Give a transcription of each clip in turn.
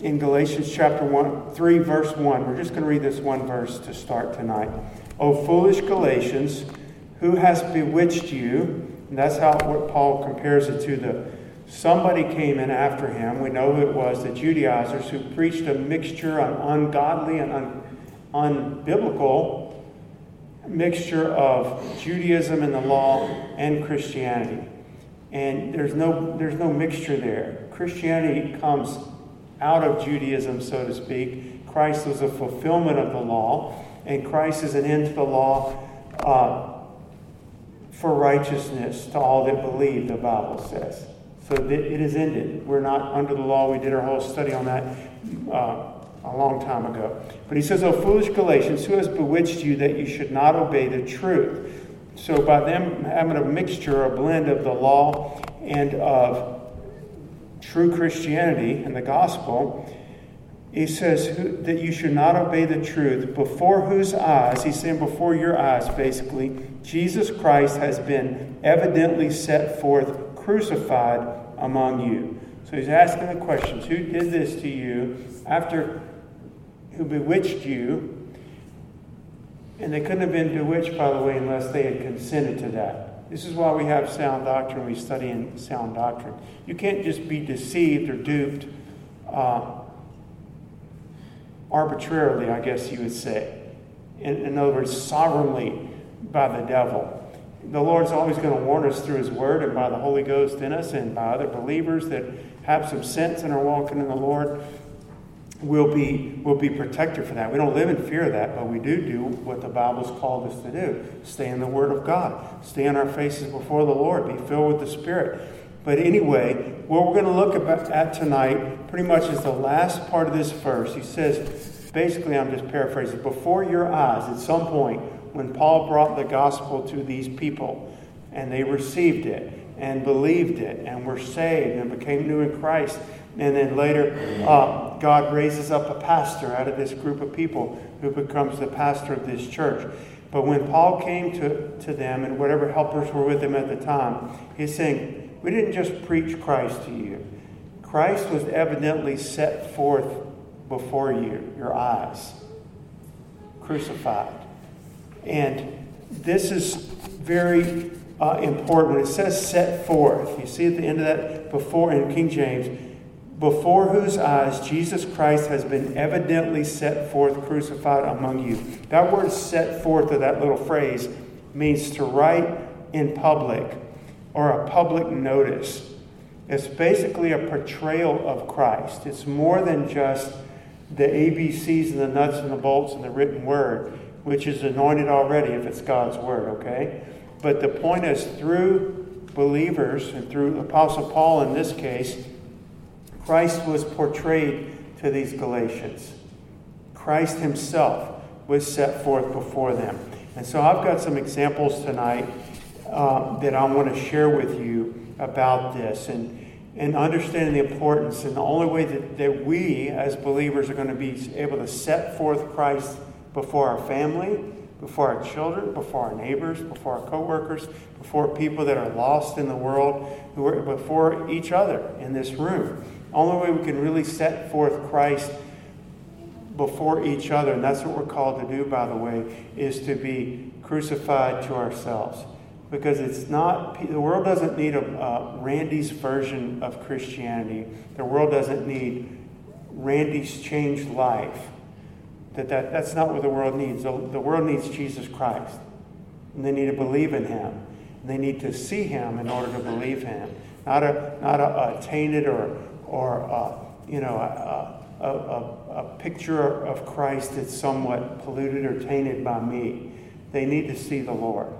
in Galatians chapter 1, 3, verse 1. We're just going to read this one verse to start tonight. O foolish Galatians, who has bewitched you? And that's how what Paul compares it to the somebody came in after him. We know it was, the Judaizers who preached a mixture, an ungodly and un, unbiblical mixture of Judaism and the law and Christianity. And there's no there's no mixture there. Christianity comes out of Judaism, so to speak. Christ was a fulfillment of the law, and Christ is an end to the law uh, for righteousness to all that believe, the Bible says. So it is ended. We're not under the law. We did our whole study on that uh, a long time ago. But he says, O foolish Galatians, who has bewitched you that you should not obey the truth? So by them having a mixture, a blend of the law and of true Christianity and the gospel, he says that you should not obey the truth, before whose eyes, he's saying before your eyes, basically, Jesus Christ has been evidently set forth crucified among you. So he's asking the questions Who did this to you after, who bewitched you? And they couldn't have been bewitched, by the way, unless they had consented to that. This is why we have sound doctrine. We study in sound doctrine. You can't just be deceived or duped uh, arbitrarily, I guess you would say. In, in other words, sovereignly by the devil. The Lord's always going to warn us through His Word and by the Holy Ghost in us and by other believers that have some sense and are walking in the Lord will be we'll be protected for that. We don't live in fear of that, but we do do what the Bible's called us to do: stay in the Word of God, stay on our faces before the Lord, be filled with the Spirit. But anyway, what we're going to look at tonight pretty much is the last part of this verse. He says, basically, I'm just paraphrasing, before your eyes, at some point, when Paul brought the gospel to these people and they received it and believed it and were saved and became new in Christ, and then later, uh, God raises up a pastor out of this group of people who becomes the pastor of this church. But when Paul came to, to them and whatever helpers were with him at the time, he's saying, We didn't just preach Christ to you. Christ was evidently set forth before you, your eyes, crucified. And this is very uh, important. When it says set forth, you see at the end of that before in King James, before whose eyes Jesus Christ has been evidently set forth crucified among you. That word set forth, or that little phrase, means to write in public or a public notice. It's basically a portrayal of Christ. It's more than just the ABCs and the nuts and the bolts and the written word, which is anointed already if it's God's word, okay? But the point is, through believers and through Apostle Paul in this case, Christ was portrayed to these Galatians. Christ himself was set forth before them. And so I've got some examples tonight uh, that I want to share with you about this and, and understanding the importance. And the only way that, that we as believers are going to be able to set forth Christ before our family, before our children, before our neighbors, before our coworkers, before people that are lost in the world, who are, before each other in this room only way we can really set forth Christ before each other, and that's what we're called to do, by the way, is to be crucified to ourselves. Because it's not, the world doesn't need a uh, Randy's version of Christianity. The world doesn't need Randy's changed life. That, that, that's not what the world needs. The, the world needs Jesus Christ. And they need to believe in him. And they need to see him in order to believe him. Not a, not a, a tainted or, or uh, you know, a, a, a, a picture of Christ that's somewhat polluted or tainted by me. They need to see the Lord.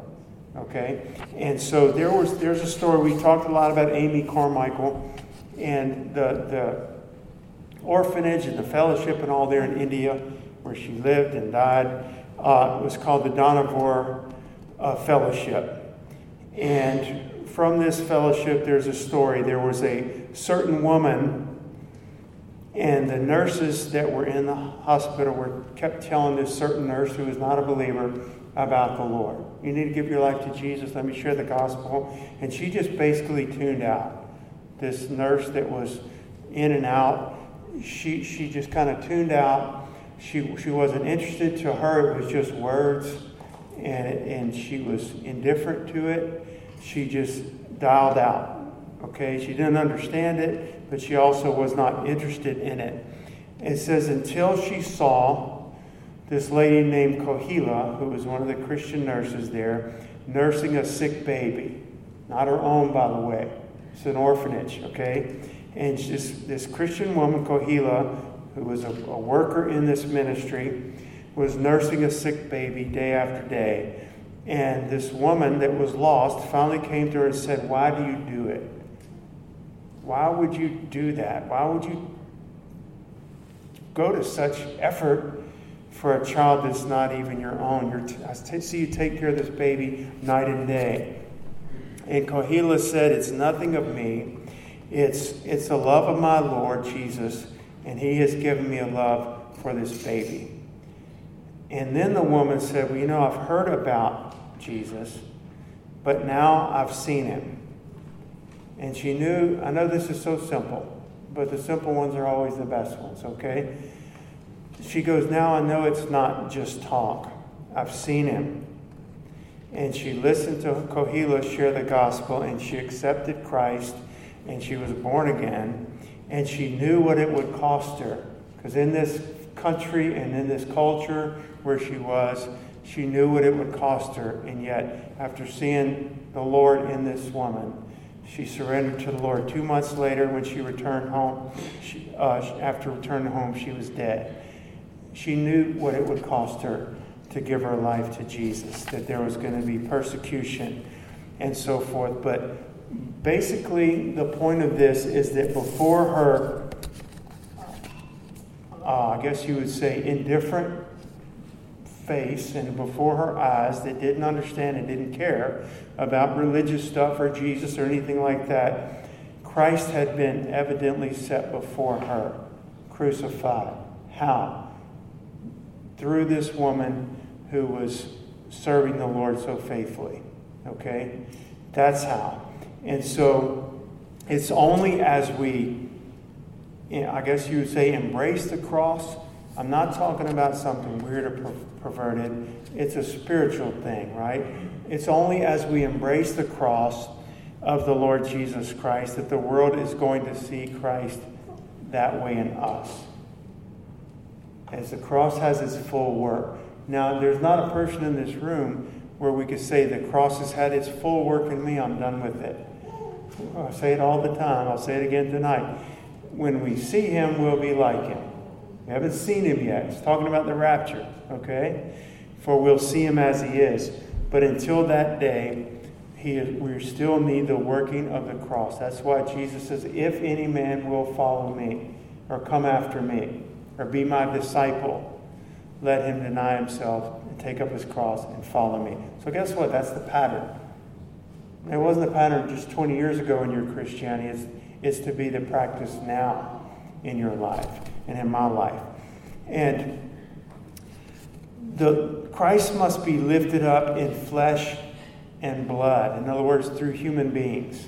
Okay? And so there was there's a story. We talked a lot about Amy Carmichael and the the orphanage and the fellowship and all there in India where she lived and died. Uh, it was called the Dohnavur uh, Fellowship. And from this fellowship, there's a story. There was a certain woman, and the nurses that were in the hospital were kept telling this certain nurse who was not a believer about the Lord. You need to give your life to Jesus. Let me share the gospel. And she just basically tuned out. This nurse that was in and out, she, she just kind of tuned out. She, she wasn't interested to her, it was just words, and, and she was indifferent to it. She just dialed out. Okay, she didn't understand it, but she also was not interested in it. It says, until she saw this lady named Kohila, who was one of the Christian nurses there, nursing a sick baby. Not her own, by the way. It's an orphanage, okay? And this, this Christian woman, Kohila, who was a, a worker in this ministry, was nursing a sick baby day after day. And this woman that was lost finally came to her and said, Why do you do it? Why would you do that? Why would you go to such effort for a child that's not even your own? You're see you take care of this baby night and day. And Kohila said, It's nothing of me. It's, it's the love of my Lord Jesus, and He has given me a love for this baby. And then the woman said, Well, you know, I've heard about Jesus, but now I've seen Him. And she knew, I know this is so simple, but the simple ones are always the best ones, okay? She goes, Now I know it's not just talk. I've seen him. And she listened to Kohila share the gospel, and she accepted Christ, and she was born again. And she knew what it would cost her. Because in this country and in this culture where she was, she knew what it would cost her. And yet, after seeing the Lord in this woman, she surrendered to the Lord. Two months later, when she returned home, she, uh, after returning home, she was dead. She knew what it would cost her to give her life to Jesus, that there was going to be persecution and so forth. But basically, the point of this is that before her, uh, I guess you would say, indifferent face and before her eyes that didn't understand and didn't care about religious stuff or Jesus or anything like that, Christ had been evidently set before her, crucified. How? Through this woman who was serving the Lord so faithfully. Okay? That's how. And so it's only as we, I guess you would say, embrace the cross. I'm not talking about something weird or perverted. It's a spiritual thing, right? It's only as we embrace the cross of the Lord Jesus Christ that the world is going to see Christ that way in us. As the cross has its full work. Now, there's not a person in this room where we could say the cross has had its full work in me, I'm done with it. I say it all the time, I'll say it again tonight. When we see him, we'll be like him. We haven't seen him yet. He's talking about the rapture, okay? For we'll see him as he is. But until that day, he is, we still need the working of the cross. That's why Jesus says, If any man will follow me, or come after me, or be my disciple, let him deny himself and take up his cross and follow me. So, guess what? That's the pattern. It wasn't the pattern just 20 years ago in your Christianity, it's, it's to be the practice now in your life and in my life. And the Christ must be lifted up in flesh and blood. In other words, through human beings.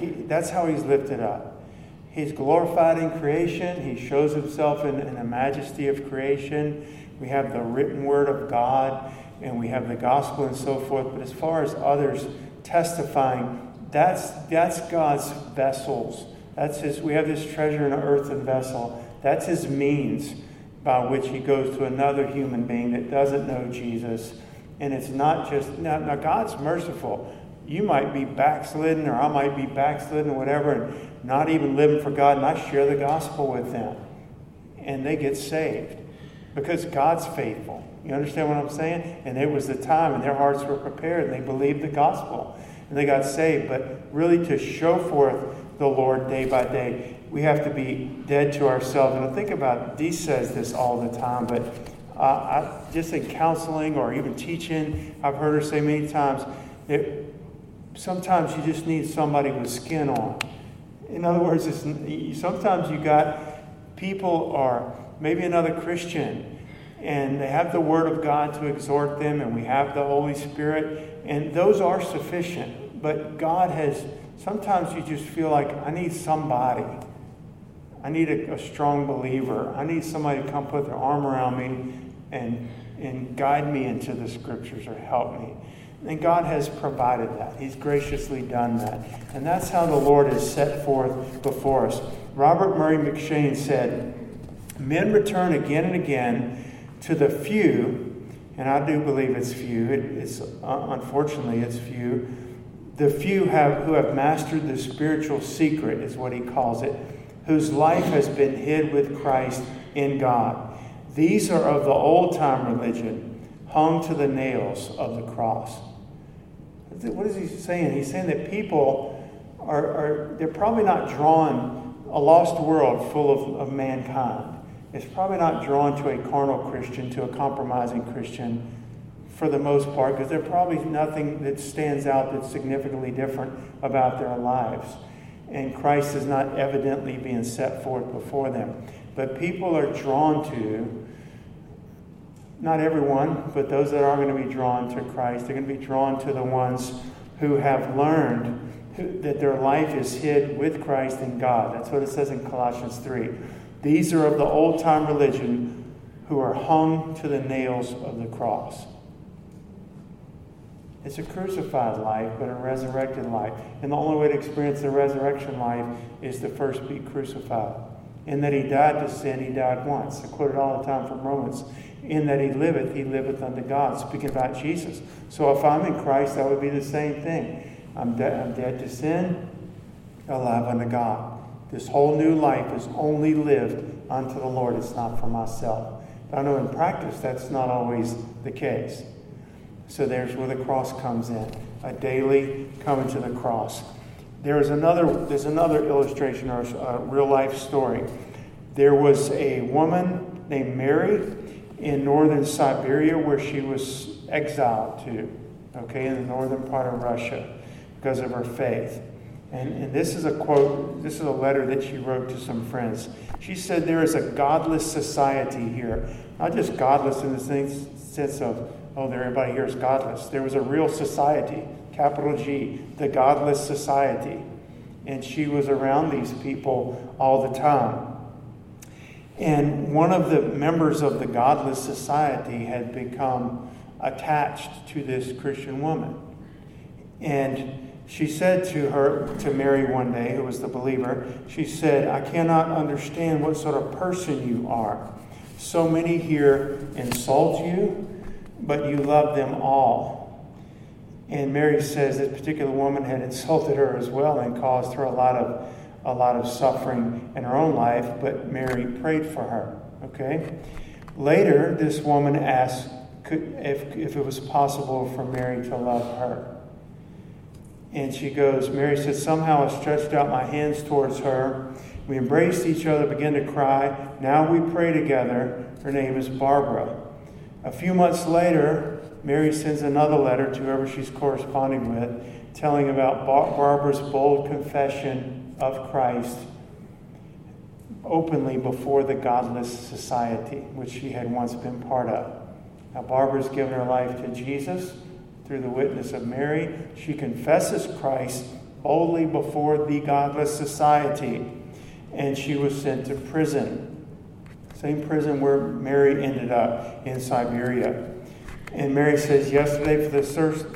He, that's how he's lifted up. He's glorified in creation. He shows himself in, in the majesty of creation. We have the written word of God, and we have the gospel and so forth. But as far as others testifying, that's, that's God's vessels. That's his, we have this treasure in an earthen vessel. That's his means by which he goes to another human being that doesn't know Jesus. And it's not just, now, now God's merciful. You might be backslidden, or I might be backslidden, or whatever, and not even living for God, and I share the gospel with them. And they get saved because God's faithful. You understand what I'm saying? And it was the time, and their hearts were prepared, and they believed the gospel, and they got saved. But really, to show forth the Lord day by day, we have to be dead to ourselves. And I think about, Dee says this all the time, but uh, I, just in counseling or even teaching, I've heard her say many times that sometimes you just need somebody with skin on. In other words, sometimes you got people or maybe another Christian, and they have the Word of God to exhort them, and we have the Holy Spirit, and those are sufficient. But God has, sometimes you just feel like, I need somebody I need a, a strong believer. I need somebody to come put their arm around me and, and guide me into the scriptures or help me. And God has provided that. He's graciously done that. And that's how the Lord has set forth before us. Robert Murray M'Cheyne said, Men return again and again to the few, and I do believe it's few, it, it's uh, unfortunately it's few. The few have, who have mastered the spiritual secret, is what he calls it, whose life has been hid with Christ in God. These are of the old time religion, hung to the nails of the cross. What is he saying? He's saying that people are, are they're probably not drawn, a lost world full of, of mankind is probably not drawn to a carnal Christian, to a compromising Christian for the most part, because there's probably nothing that stands out that's significantly different about their lives. And Christ is not evidently being set forth before them. But people are drawn to, not everyone, but those that are going to be drawn to Christ, they're going to be drawn to the ones who have learned that their life is hid with Christ in God. That's what it says in Colossians 3. These are of the old time religion who are hung to the nails of the cross. It's a crucified life, but a resurrected life. And the only way to experience the resurrection life is to first be crucified. In that he died to sin, he died once. I quote it all the time from Romans. In that he liveth, he liveth unto God, speaking about Jesus. So if I'm in Christ, that would be the same thing. I'm, de- I'm dead to sin, alive unto God. This whole new life is only lived unto the Lord. It's not for myself. But I know in practice that's not always the case. So there's where the cross comes in. A daily coming to the cross. There's another, there's another illustration or a real life story. There was a woman named Mary in northern Siberia where she was exiled to, okay, in the northern part of Russia because of her faith. And, and this is a quote, this is a letter that she wrote to some friends. She said, There is a godless society here. Not just godless in the sense of, oh, there everybody here is godless. There was a real society, capital G, the godless society. And she was around these people all the time. And one of the members of the godless society had become attached to this Christian woman. And she said to her, to Mary one day, who was the believer, she said, I cannot understand what sort of person you are. So many here insult you, but you love them all. And Mary says this particular woman had insulted her as well and caused her a lot of a lot of suffering in her own life, but Mary prayed for her. Okay? Later, this woman asked could, if, if it was possible for Mary to love her. And she goes, Mary said, Somehow I stretched out my hands towards her. We embraced each other, began to cry. Now we pray together. Her name is Barbara. A few months later, Mary sends another letter to whoever she's corresponding with, telling about Barbara's bold confession of Christ openly before the godless society, which she had once been part of. Now, Barbara's given her life to Jesus through the witness of Mary. She confesses Christ boldly before the godless society, and she was sent to prison. Same prison where Mary ended up in Siberia. And Mary says, Yesterday, for the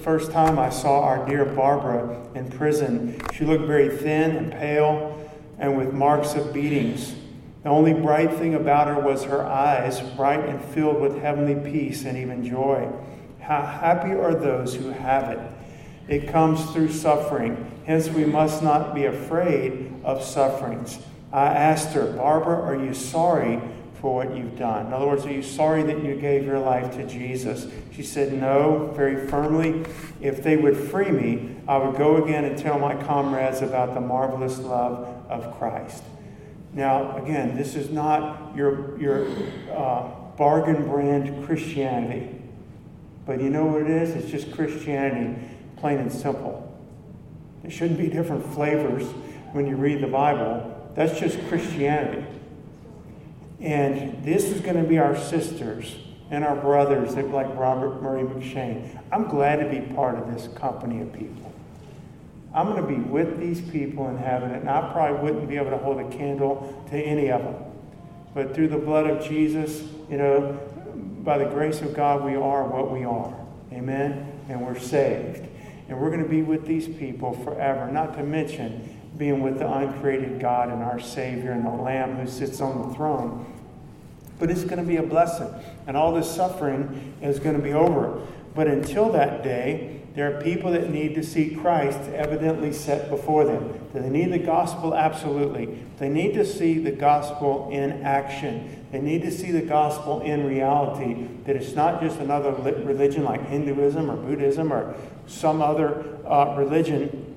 first time, I saw our dear Barbara in prison. She looked very thin and pale and with marks of beatings. The only bright thing about her was her eyes, bright and filled with heavenly peace and even joy. How happy are those who have it. It comes through suffering. Hence, we must not be afraid of sufferings. I asked her, Barbara, are you sorry for what you've done? In other words, are you sorry that you gave your life to Jesus? She said, No, very firmly. If they would free me, I would go again and tell my comrades about the marvelous love of Christ. Now, again, this is not your, your uh, bargain brand Christianity. But you know what it is? It's just Christianity, plain and simple. There shouldn't be different flavors when you read the Bible. That's just Christianity. And this is going to be our sisters and our brothers, like Robert Murray M'Cheyne. I'm glad to be part of this company of people. I'm going to be with these people in heaven, and I probably wouldn't be able to hold a candle to any of them. But through the blood of Jesus, you know, by the grace of God, we are what we are. Amen? And we're saved. And we're going to be with these people forever, not to mention being with the uncreated God and our Savior and the Lamb who sits on the throne. But it's going to be a blessing. And all this suffering is going to be over. But until that day, there are people that need to see Christ evidently set before them. Do they need the gospel? Absolutely. They need to see the gospel in action. They need to see the gospel in reality. That it's not just another religion like Hinduism or Buddhism or some other uh, religion,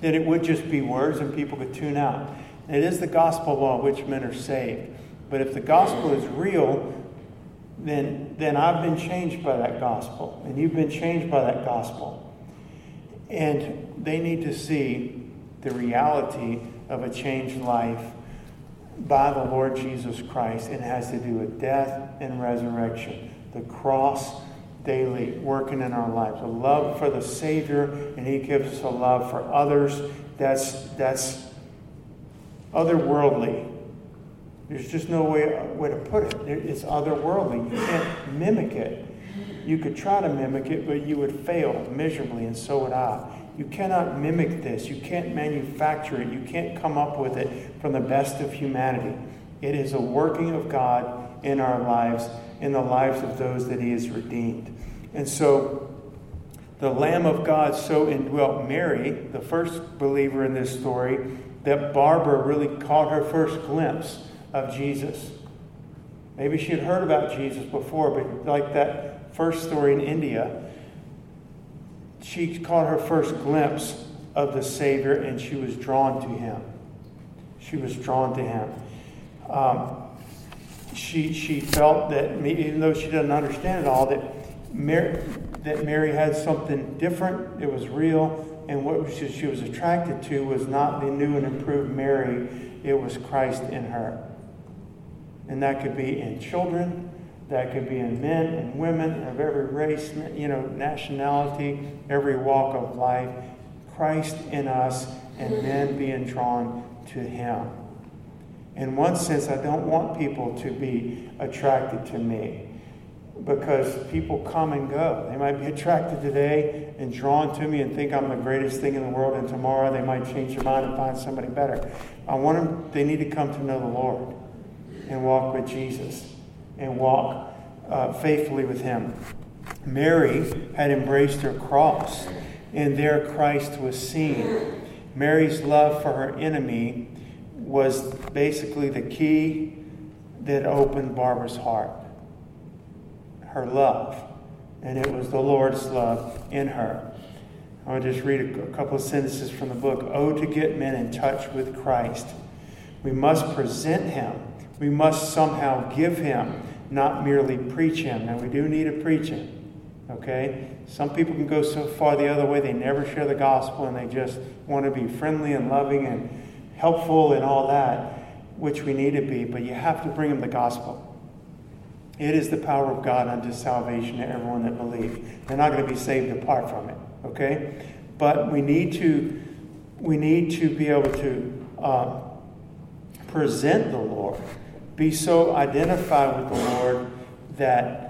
that it would just be words and people could tune out. It is the gospel law which men are saved. But if the gospel is real, then, then I've been changed by that gospel, and you've been changed by that gospel. And they need to see the reality of a changed life by the Lord Jesus Christ. It has to do with death and resurrection, the cross daily working in our lives, a love for the Savior, and He gives us a love for others that's, that's otherworldly there's just no way, way to put it. It's otherworldly. You can't mimic it. You could try to mimic it, but you would fail miserably, and so would I. You cannot mimic this. You can't manufacture it. You can't come up with it from the best of humanity. It is a working of God in our lives, in the lives of those that He has redeemed. And so, the Lamb of God so indwelt Mary, the first believer in this story, that Barbara really caught her first glimpse of Jesus. Maybe she had heard about Jesus before, but like that first story in India, she caught her first glimpse of the Savior and she was drawn to him. She was drawn to him. Um, she, she felt that, even though she didn't understand it all, that Mary, that Mary had something different, it was real, and what she was attracted to was not the new and improved Mary, it was Christ in her. And that could be in children, that could be in men and women of every race, you know, nationality, every walk of life. Christ in us and men being drawn to Him. In one sense, I don't want people to be attracted to me because people come and go. They might be attracted today and drawn to me and think I'm the greatest thing in the world, and tomorrow they might change their mind and find somebody better. I want them, they need to come to know the Lord and walk with Jesus and walk uh, faithfully with Him. Mary had embraced her cross, and there Christ was seen. Mary's love for her enemy was basically the key that opened Barbara's heart. Her love. And it was the Lord's love in her. I want to just read a couple of sentences from the book. Oh, to get men in touch with Christ. We must present him we must somehow give him, not merely preach him. Now, we do need to preach him. Okay? Some people can go so far the other way, they never share the gospel and they just want to be friendly and loving and helpful and all that, which we need to be, but you have to bring them the gospel. It is the power of God unto salvation to everyone that believes. They're not going to be saved apart from it. Okay? But we need to we need to be able to uh, present the Lord be so identified with the Lord that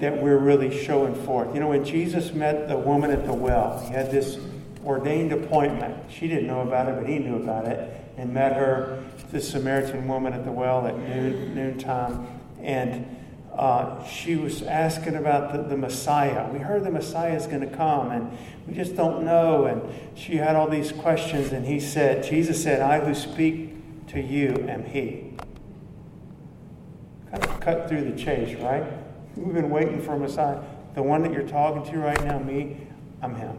that we're really showing forth. You know, when Jesus met the woman at the well, he had this ordained appointment. She didn't know about it, but he knew about it, and met her, the Samaritan woman at the well at noon noontime, and uh, she was asking about the, the Messiah. We heard the Messiah is going to come, and we just don't know. And she had all these questions, and he said, Jesus said, "I who speak to you am He." Kind of cut through the chase, right? We've been waiting for a Messiah. The one that you're talking to right now, me, I'm him.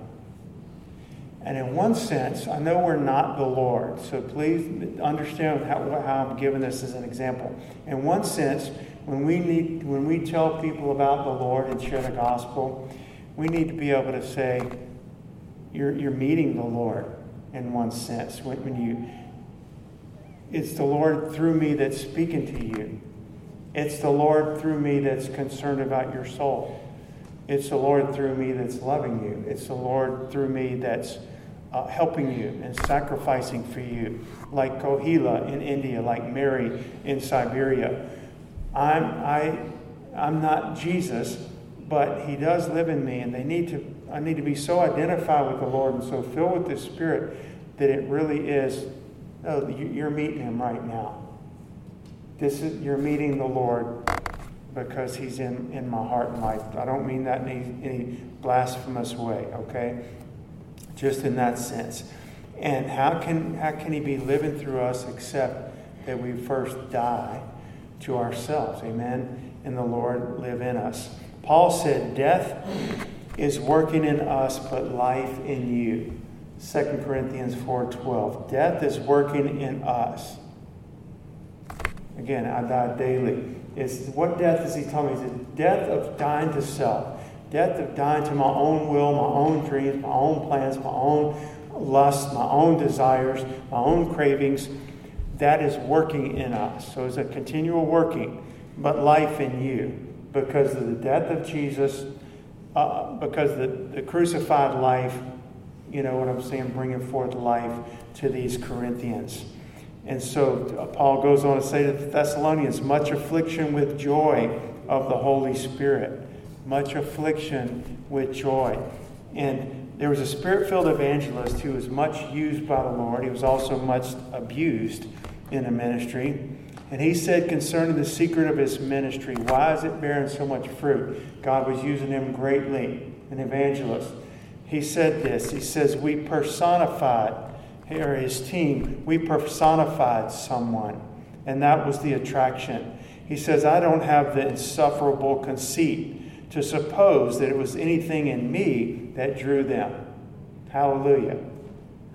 And in one sense, I know we're not the Lord, so please understand how, how I'm giving this as an example. In one sense, when we need, when we tell people about the Lord and share the gospel, we need to be able to say, "You're, you're meeting the Lord." In one sense, when, when you, it's the Lord through me that's speaking to you. It's the Lord through me that's concerned about your soul. It's the Lord through me that's loving you. It's the Lord through me that's uh, helping you and sacrificing for you, like Kohila in India, like Mary in Siberia. I'm, I, I'm not Jesus, but He does live in me, and they need to, I need to be so identified with the Lord and so filled with the Spirit that it really is, oh, you're meeting Him right now. This is, you're meeting the Lord because He's in, in my heart and life. I don't mean that in any, any blasphemous way, okay? Just in that sense. And how can, how can He be living through us except that we first die to ourselves? Amen? And the Lord live in us. Paul said, Death is working in us, but life in you. 2 Corinthians 4:12. Death is working in us. Again, I die daily. Is what death is he telling me? Is it death of dying to self, death of dying to my own will, my own dreams, my own plans, my own lusts, my own desires, my own cravings. That is working in us. So it's a continual working, but life in you because of the death of Jesus, uh, because the, the crucified life, you know what I'm saying, bringing forth life to these Corinthians. And so uh, Paul goes on to say to the Thessalonians, much affliction with joy of the Holy Spirit. Much affliction with joy. And there was a spirit filled evangelist who was much used by the Lord. He was also much abused in the ministry. And he said concerning the secret of his ministry, why is it bearing so much fruit? God was using him greatly, an evangelist. He said this He says, We personified or his team, we personified someone, and that was the attraction. He says, I don't have the insufferable conceit to suppose that it was anything in me that drew them. Hallelujah.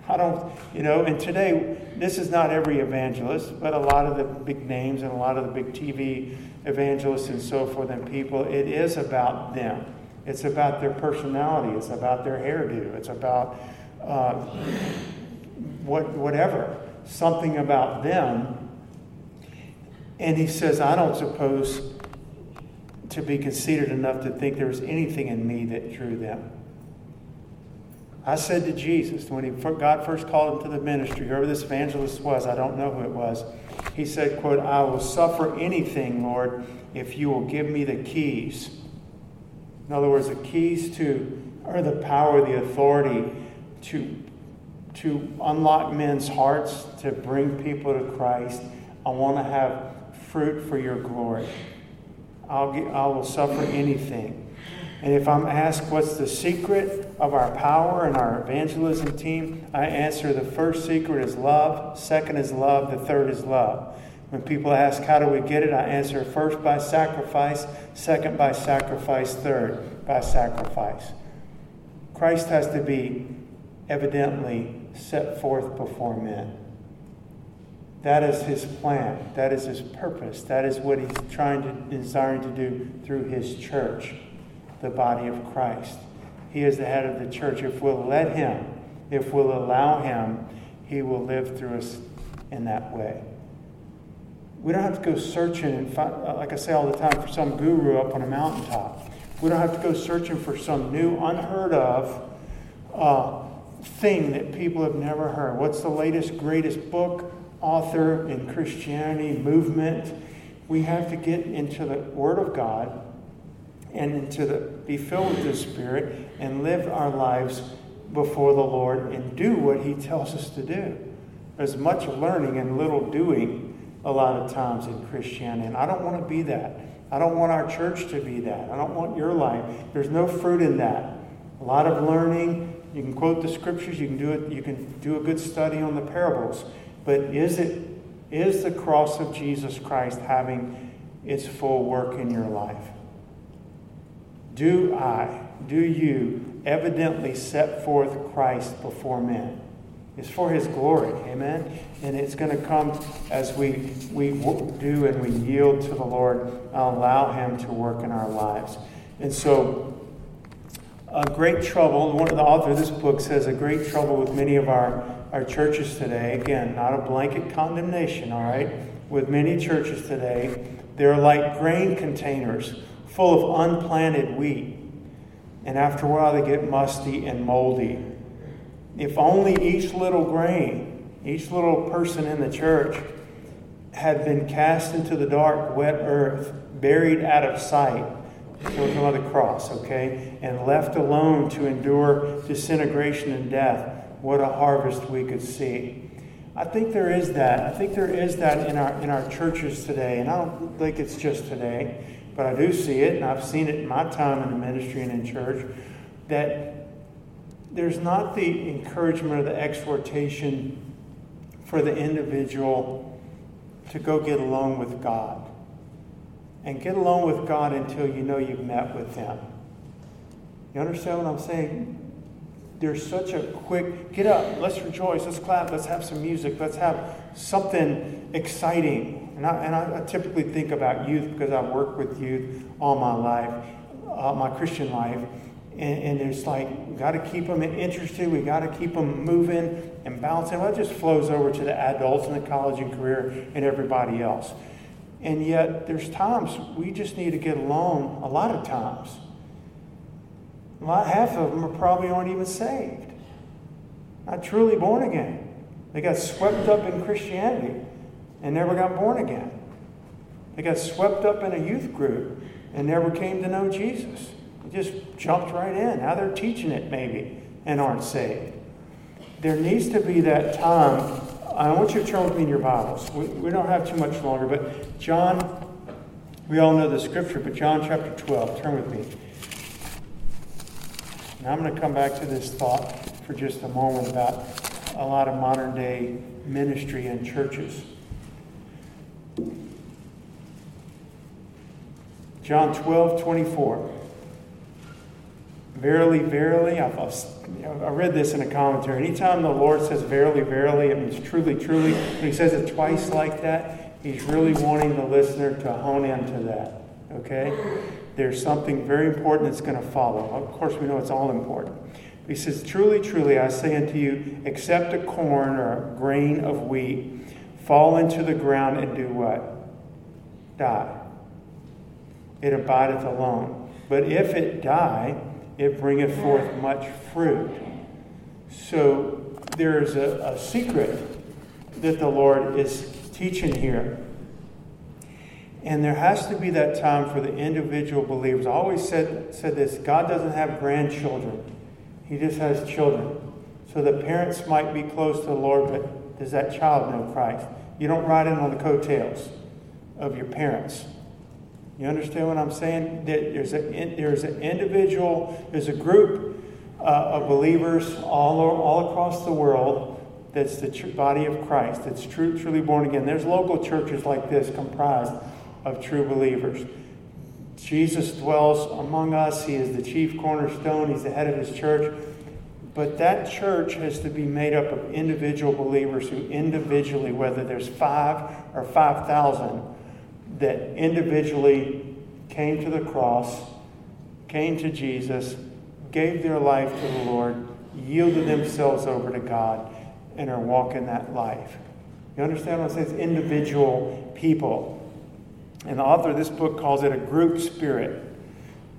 I don't, you know, and today, this is not every evangelist, but a lot of the big names and a lot of the big TV evangelists and so forth and people, it is about them. It's about their personality. It's about their hairdo. It's about uh, what, whatever, something about them. And he says, I don't suppose to be conceited enough to think there was anything in me that drew them. I said to Jesus, when he, God first called him to the ministry, whoever this evangelist was, I don't know who it was, he said, quote, I will suffer anything, Lord, if you will give me the keys. In other words, the keys to, or the power, the authority to to unlock men's hearts, to bring people to Christ. I want to have fruit for your glory. I'll get, I will suffer anything. And if I'm asked what's the secret of our power and our evangelism team, I answer the first secret is love, second is love, the third is love. When people ask, How do we get it? I answer first by sacrifice, second by sacrifice, third by sacrifice. Christ has to be evidently set forth before men. That is his plan. That is his purpose. That is what he's trying to, desiring to do through his church, the body of Christ. He is the head of the church. If we'll let him, if we'll allow him, he will live through us in that way. We don't have to go searching and find, uh, like I say all the time, for some guru up on a mountaintop. We don't have to go searching for some new, unheard of uh, thing that people have never heard. What's the latest, greatest book, author in Christianity, movement? We have to get into the Word of God and into the be filled with the Spirit and live our lives before the Lord and do what He tells us to do. There's much learning and little doing a lot of times in Christianity, and I don't want to be that. I don't want our church to be that. I don't want your life. There's no fruit in that. A lot of learning, you can quote the scriptures, you can do it, you can do a good study on the parables. But is it is the cross of Jesus Christ having its full work in your life? Do I, do you evidently set forth Christ before men? It's for his glory, amen? And it's going to come as we, we do and we yield to the Lord and allow him to work in our lives. And so a great trouble, one of the author of this book says a great trouble with many of our, our churches today, again, not a blanket condemnation, all right? With many churches today, they're like grain containers full of unplanted wheat. And after a while, they get musty and moldy. If only each little grain, each little person in the church had been cast into the dark, wet earth, buried out of sight, so on the cross, okay, and left alone to endure disintegration and death, what a harvest we could see. I think there is that. I think there is that in our in our churches today, and I don't think it's just today, but I do see it, and I've seen it in my time in the ministry and in church, that there's not the encouragement or the exhortation for the individual to go get along with God. And get along with God until you know you've met with Him. You understand what I'm saying? There's such a quick get up, let's rejoice, let's clap, let's have some music, let's have something exciting. And I, and I, I typically think about youth because I've worked with youth all my life, uh, my Christian life. And, and it's like, got to keep them interested, we got to keep them moving and balancing. Well, it just flows over to the adults and the college and career and everybody else. And yet, there's times we just need to get along, a lot of times half of them are probably aren't even saved, not truly born again. They got swept up in Christianity and never got born again. They got swept up in a youth group and never came to know Jesus. They just jumped right in. Now they're teaching it maybe and aren't saved. There needs to be that time. I want you to turn with me in your Bibles. We, we don't have too much longer, but John, we all know the scripture, but John chapter 12, turn with me. Now, I'm going to come back to this thought for just a moment about a lot of modern day ministry and churches. John 12, 24. Verily, verily, I've, I read this in a commentary. Anytime the Lord says verily, verily, it means truly, truly. When he says it twice like that, he's really wanting the listener to hone into that. Okay? There's something very important that's going to follow. Of course, we know it's all important. He says, Truly, truly, I say unto you, except a corn or a grain of wheat fall into the ground and do what? Die. It abideth alone. But if it die, it bringeth forth much fruit. So there's a, a secret that the Lord is teaching here. And there has to be that time for the individual believers. I always said, said this God doesn't have grandchildren, He just has children. So the parents might be close to the Lord, but does that child know Christ? You don't ride in on the coattails of your parents. You understand what I'm saying? There's, a, there's an individual, there's a group uh, of believers all, all across the world that's the body of Christ, that's true, truly born again. There's local churches like this comprised of true believers. Jesus dwells among us. He is the chief cornerstone. He's the head of his church. But that church has to be made up of individual believers who individually, whether there's five or 5,000, that individually came to the cross, came to Jesus, gave their life to the Lord, yielded themselves over to God, and are walking that life. You understand what I'm saying? It's individual people. And the author of this book calls it a group spirit.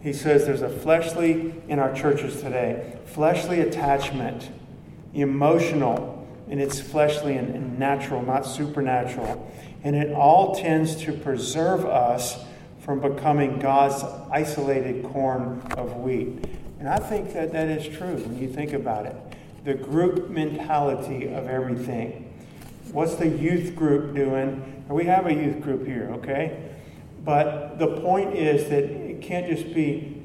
He says there's a fleshly, in our churches today, fleshly attachment, emotional, and it's fleshly and, and natural, not supernatural. And it all tends to preserve us from becoming God's isolated corn of wheat. And I think that that is true when you think about it. The group mentality of everything. What's the youth group doing? We have a youth group here, okay? But the point is that it can't just be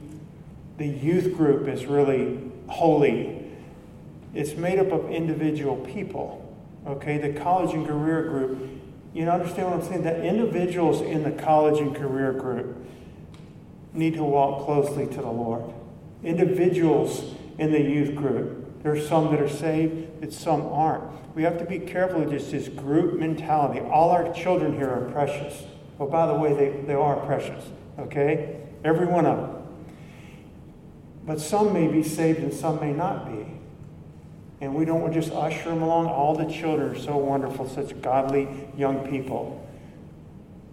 the youth group is really holy. It's made up of individual people. Okay, the college and career group, you understand what I'm saying? That individuals in the college and career group need to walk closely to the Lord. Individuals in the youth group, there's some that are saved, but some aren't. We have to be careful of just this group mentality. All our children here are precious. Well, by the way, they, they are precious, okay? Every one of them. But some may be saved and some may not be. And we don't just usher them along. All the children are so wonderful, such godly young people.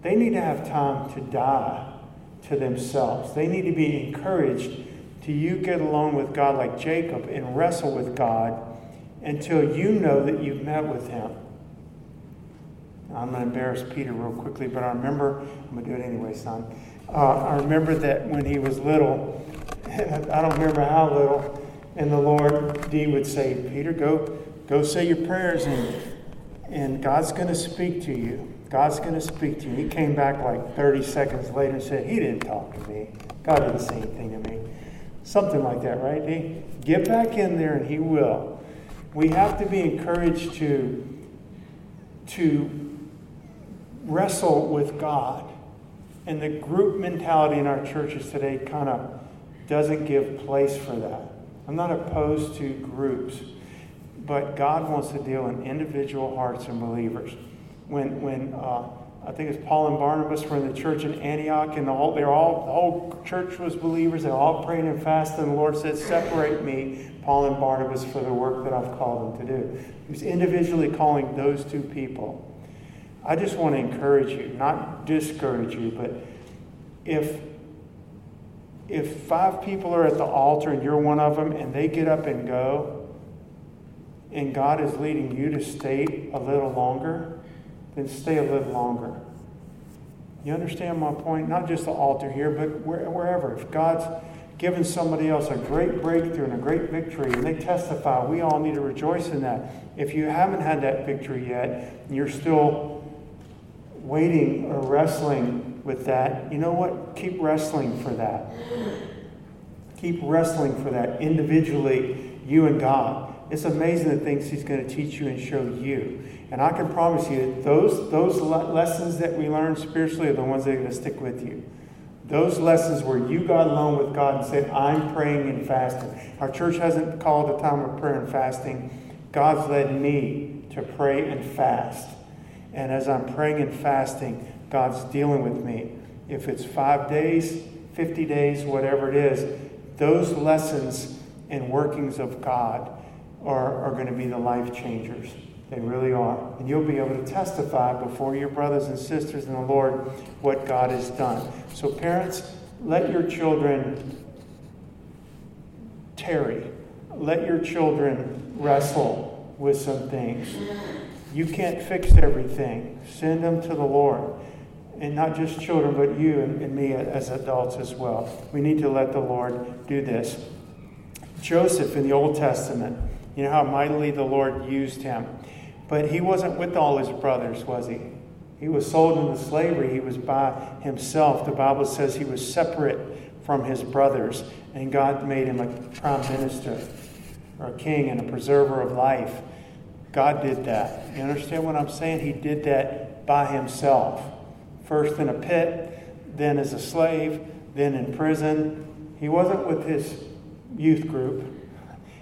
They need to have time to die to themselves. They need to be encouraged to you get along with God like Jacob and wrestle with God until you know that you've met with him. I'm going to embarrass Peter real quickly, but I remember, I'm going to do it anyway, son. Uh, I remember that when he was little, I don't remember how little, and the Lord, D would say, Peter, go, go say your prayers, and, and God's going to speak to you. God's going to speak to you. He came back like 30 seconds later and said, He didn't talk to me. God didn't say anything to me. Something like that, right, D? Get back in there and He will. We have to be encouraged to, to wrestle with God. And the group mentality in our churches today kind of doesn't give place for that. I'm not opposed to groups, but God wants to deal in individual hearts and believers. When, when uh, I think it's Paul and Barnabas were in the church in Antioch, and the whole, they're all, the whole church was believers. They're all praying and fasting. And the Lord said, Separate me, Paul and Barnabas, for the work that I've called them to do. He was individually calling those two people. I just want to encourage you, not discourage you, but if if five people are at the altar and you're one of them and they get up and go, and God is leading you to stay a little longer, then stay a little longer. You understand my point? Not just the altar here, but wherever. If God's given somebody else a great breakthrough and a great victory, and they testify, we all need to rejoice in that. If you haven't had that victory yet, and you're still waiting or wrestling with that, you know what? Keep wrestling for that. Keep wrestling for that individually, you and God. It's amazing the things He's going to teach you and show you. And I can promise you, those, those lessons that we learn spiritually are the ones that are going to stick with you. Those lessons where you got alone with God and said, I'm praying and fasting. Our church hasn't called a time of prayer and fasting. God's led me to pray and fast. And as I'm praying and fasting, God's dealing with me. If it's five days, 50 days, whatever it is, those lessons and workings of God are, are going to be the life changers. They really are. And you'll be able to testify before your brothers and sisters in the Lord what God has done. So, parents, let your children tarry. Let your children wrestle with some things. You can't fix everything. Send them to the Lord. And not just children, but you and, and me as adults as well. We need to let the Lord do this. Joseph in the Old Testament, you know how mightily the Lord used him. But he wasn't with all his brothers, was he? He was sold into slavery. He was by himself. The Bible says he was separate from his brothers, and God made him a prime minister or a king and a preserver of life. God did that. You understand what I'm saying? He did that by himself. First in a pit, then as a slave, then in prison. He wasn't with his youth group,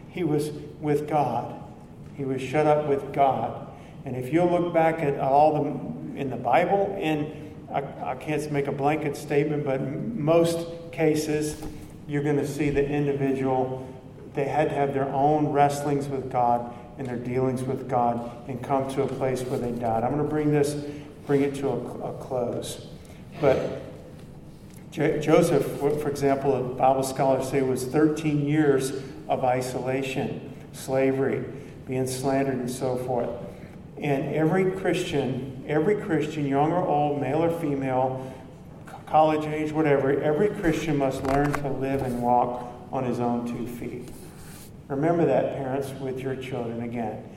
he was with God. He was shut up with God. And if you look back at all the in the Bible, and I, I can't make a blanket statement, but most cases, you're going to see the individual, they had to have their own wrestlings with God in their dealings with God and come to a place where they died. I'm going to bring this, bring it to a, a close. But J- Joseph, for example, a Bible scholar say was 13 years of isolation, slavery, being slandered, and so forth. And every Christian, every Christian, young or old, male or female, college age, whatever, every Christian must learn to live and walk on his own two feet. Remember that, parents, with your children again.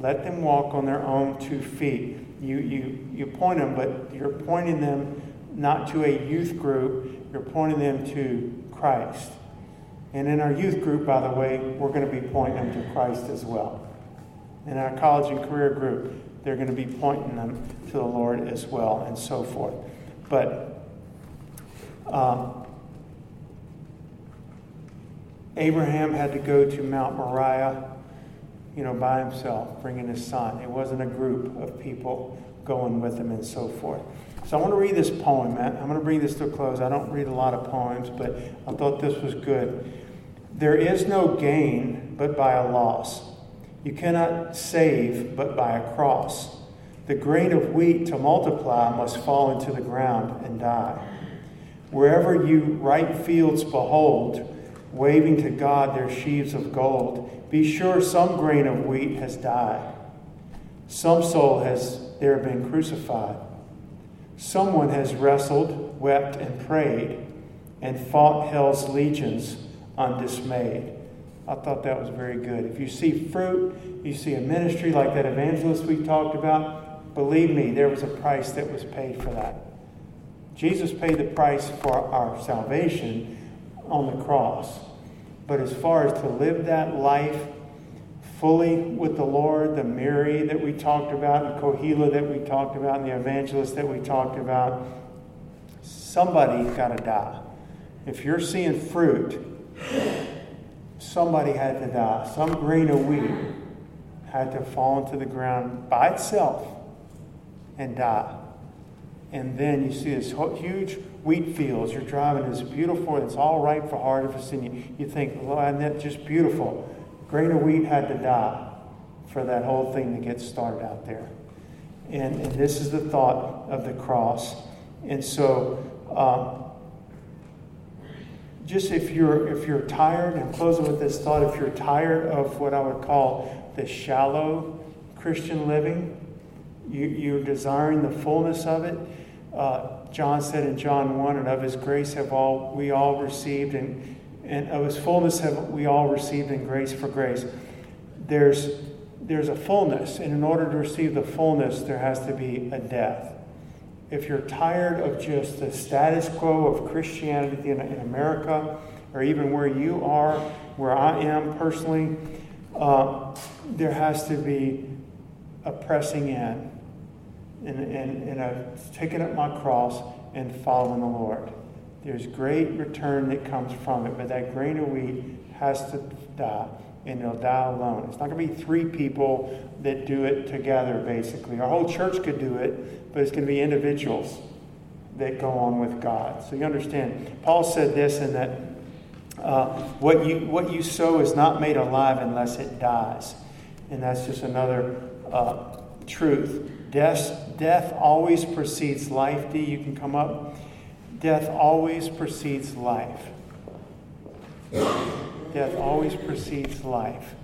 Let them walk on their own two feet. You, you, you point them, but you're pointing them not to a youth group, you're pointing them to Christ. And in our youth group, by the way, we're going to be pointing them to Christ as well. In our college and career group, they're going to be pointing them to the Lord as well, and so forth. But um, Abraham had to go to Mount Moriah, you know, by himself, bringing his son. It wasn't a group of people going with him and so forth. So I want to read this poem. I'm going to bring this to a close. I don't read a lot of poems, but I thought this was good. There is no gain but by a loss. You cannot save but by a cross. The grain of wheat to multiply must fall into the ground and die. Wherever you ripe fields behold, waving to God their sheaves of gold. Be sure some grain of wheat has died. Some soul has there been crucified. Someone has wrestled, wept, and prayed, and fought hell's legions undismayed. I thought that was very good. If you see fruit, you see a ministry like that evangelist we talked about, believe me, there was a price that was paid for that. Jesus paid the price for our salvation on the cross. But as far as to live that life fully with the Lord, the Mary that we talked about, and Kohila that we talked about, and the evangelist that we talked about, somebody's got to die. If you're seeing fruit, somebody had to die. Some grain of wheat had to fall into the ground by itself and die. And then you see this huge wheat fields. You're driving this beautiful, it's all ripe for harvest, and you, you think, well, isn't that just beautiful? Grain of wheat had to die for that whole thing to get started out there. And, and this is the thought of the cross. And so, um, just if you're if you're tired, and closing with this thought, if you're tired of what I would call the shallow Christian living, you, you're desiring the fullness of it. Uh, John said in John 1, and of his grace have all we all received, and, and of his fullness have we all received in grace for grace. There's there's a fullness, and in order to receive the fullness, there has to be a death if you're tired of just the status quo of Christianity in, in America, or even where you are, where I am personally, uh, there has to be a pressing in and, and, and a taking up my cross and following the Lord. There's great return that comes from it, but that grain of wheat has to die and it'll die alone. It's not going to be three people that do it together, basically. Our whole church could do it, but it's going to be individuals that go on with God. So you understand. Paul said this in that uh, what, you, what you sow is not made alive unless it dies. And that's just another uh, truth. Death, death always precedes life. D, you can come up. Death always precedes life. Death always precedes life.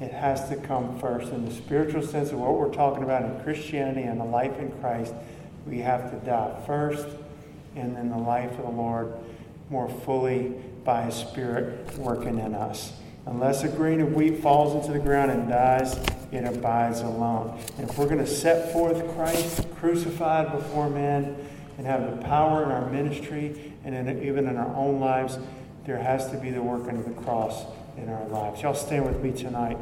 It has to come first. In the spiritual sense of what we're talking about in Christianity and the life in Christ, we have to die first, and then the life of the Lord more fully by His Spirit working in us. Unless a grain of wheat falls into the ground and dies, it abides alone. And if we're going to set forth Christ crucified before men and have the power in our ministry and in, even in our own lives, there has to be the working of the cross in our lives. Y'all stand with me tonight.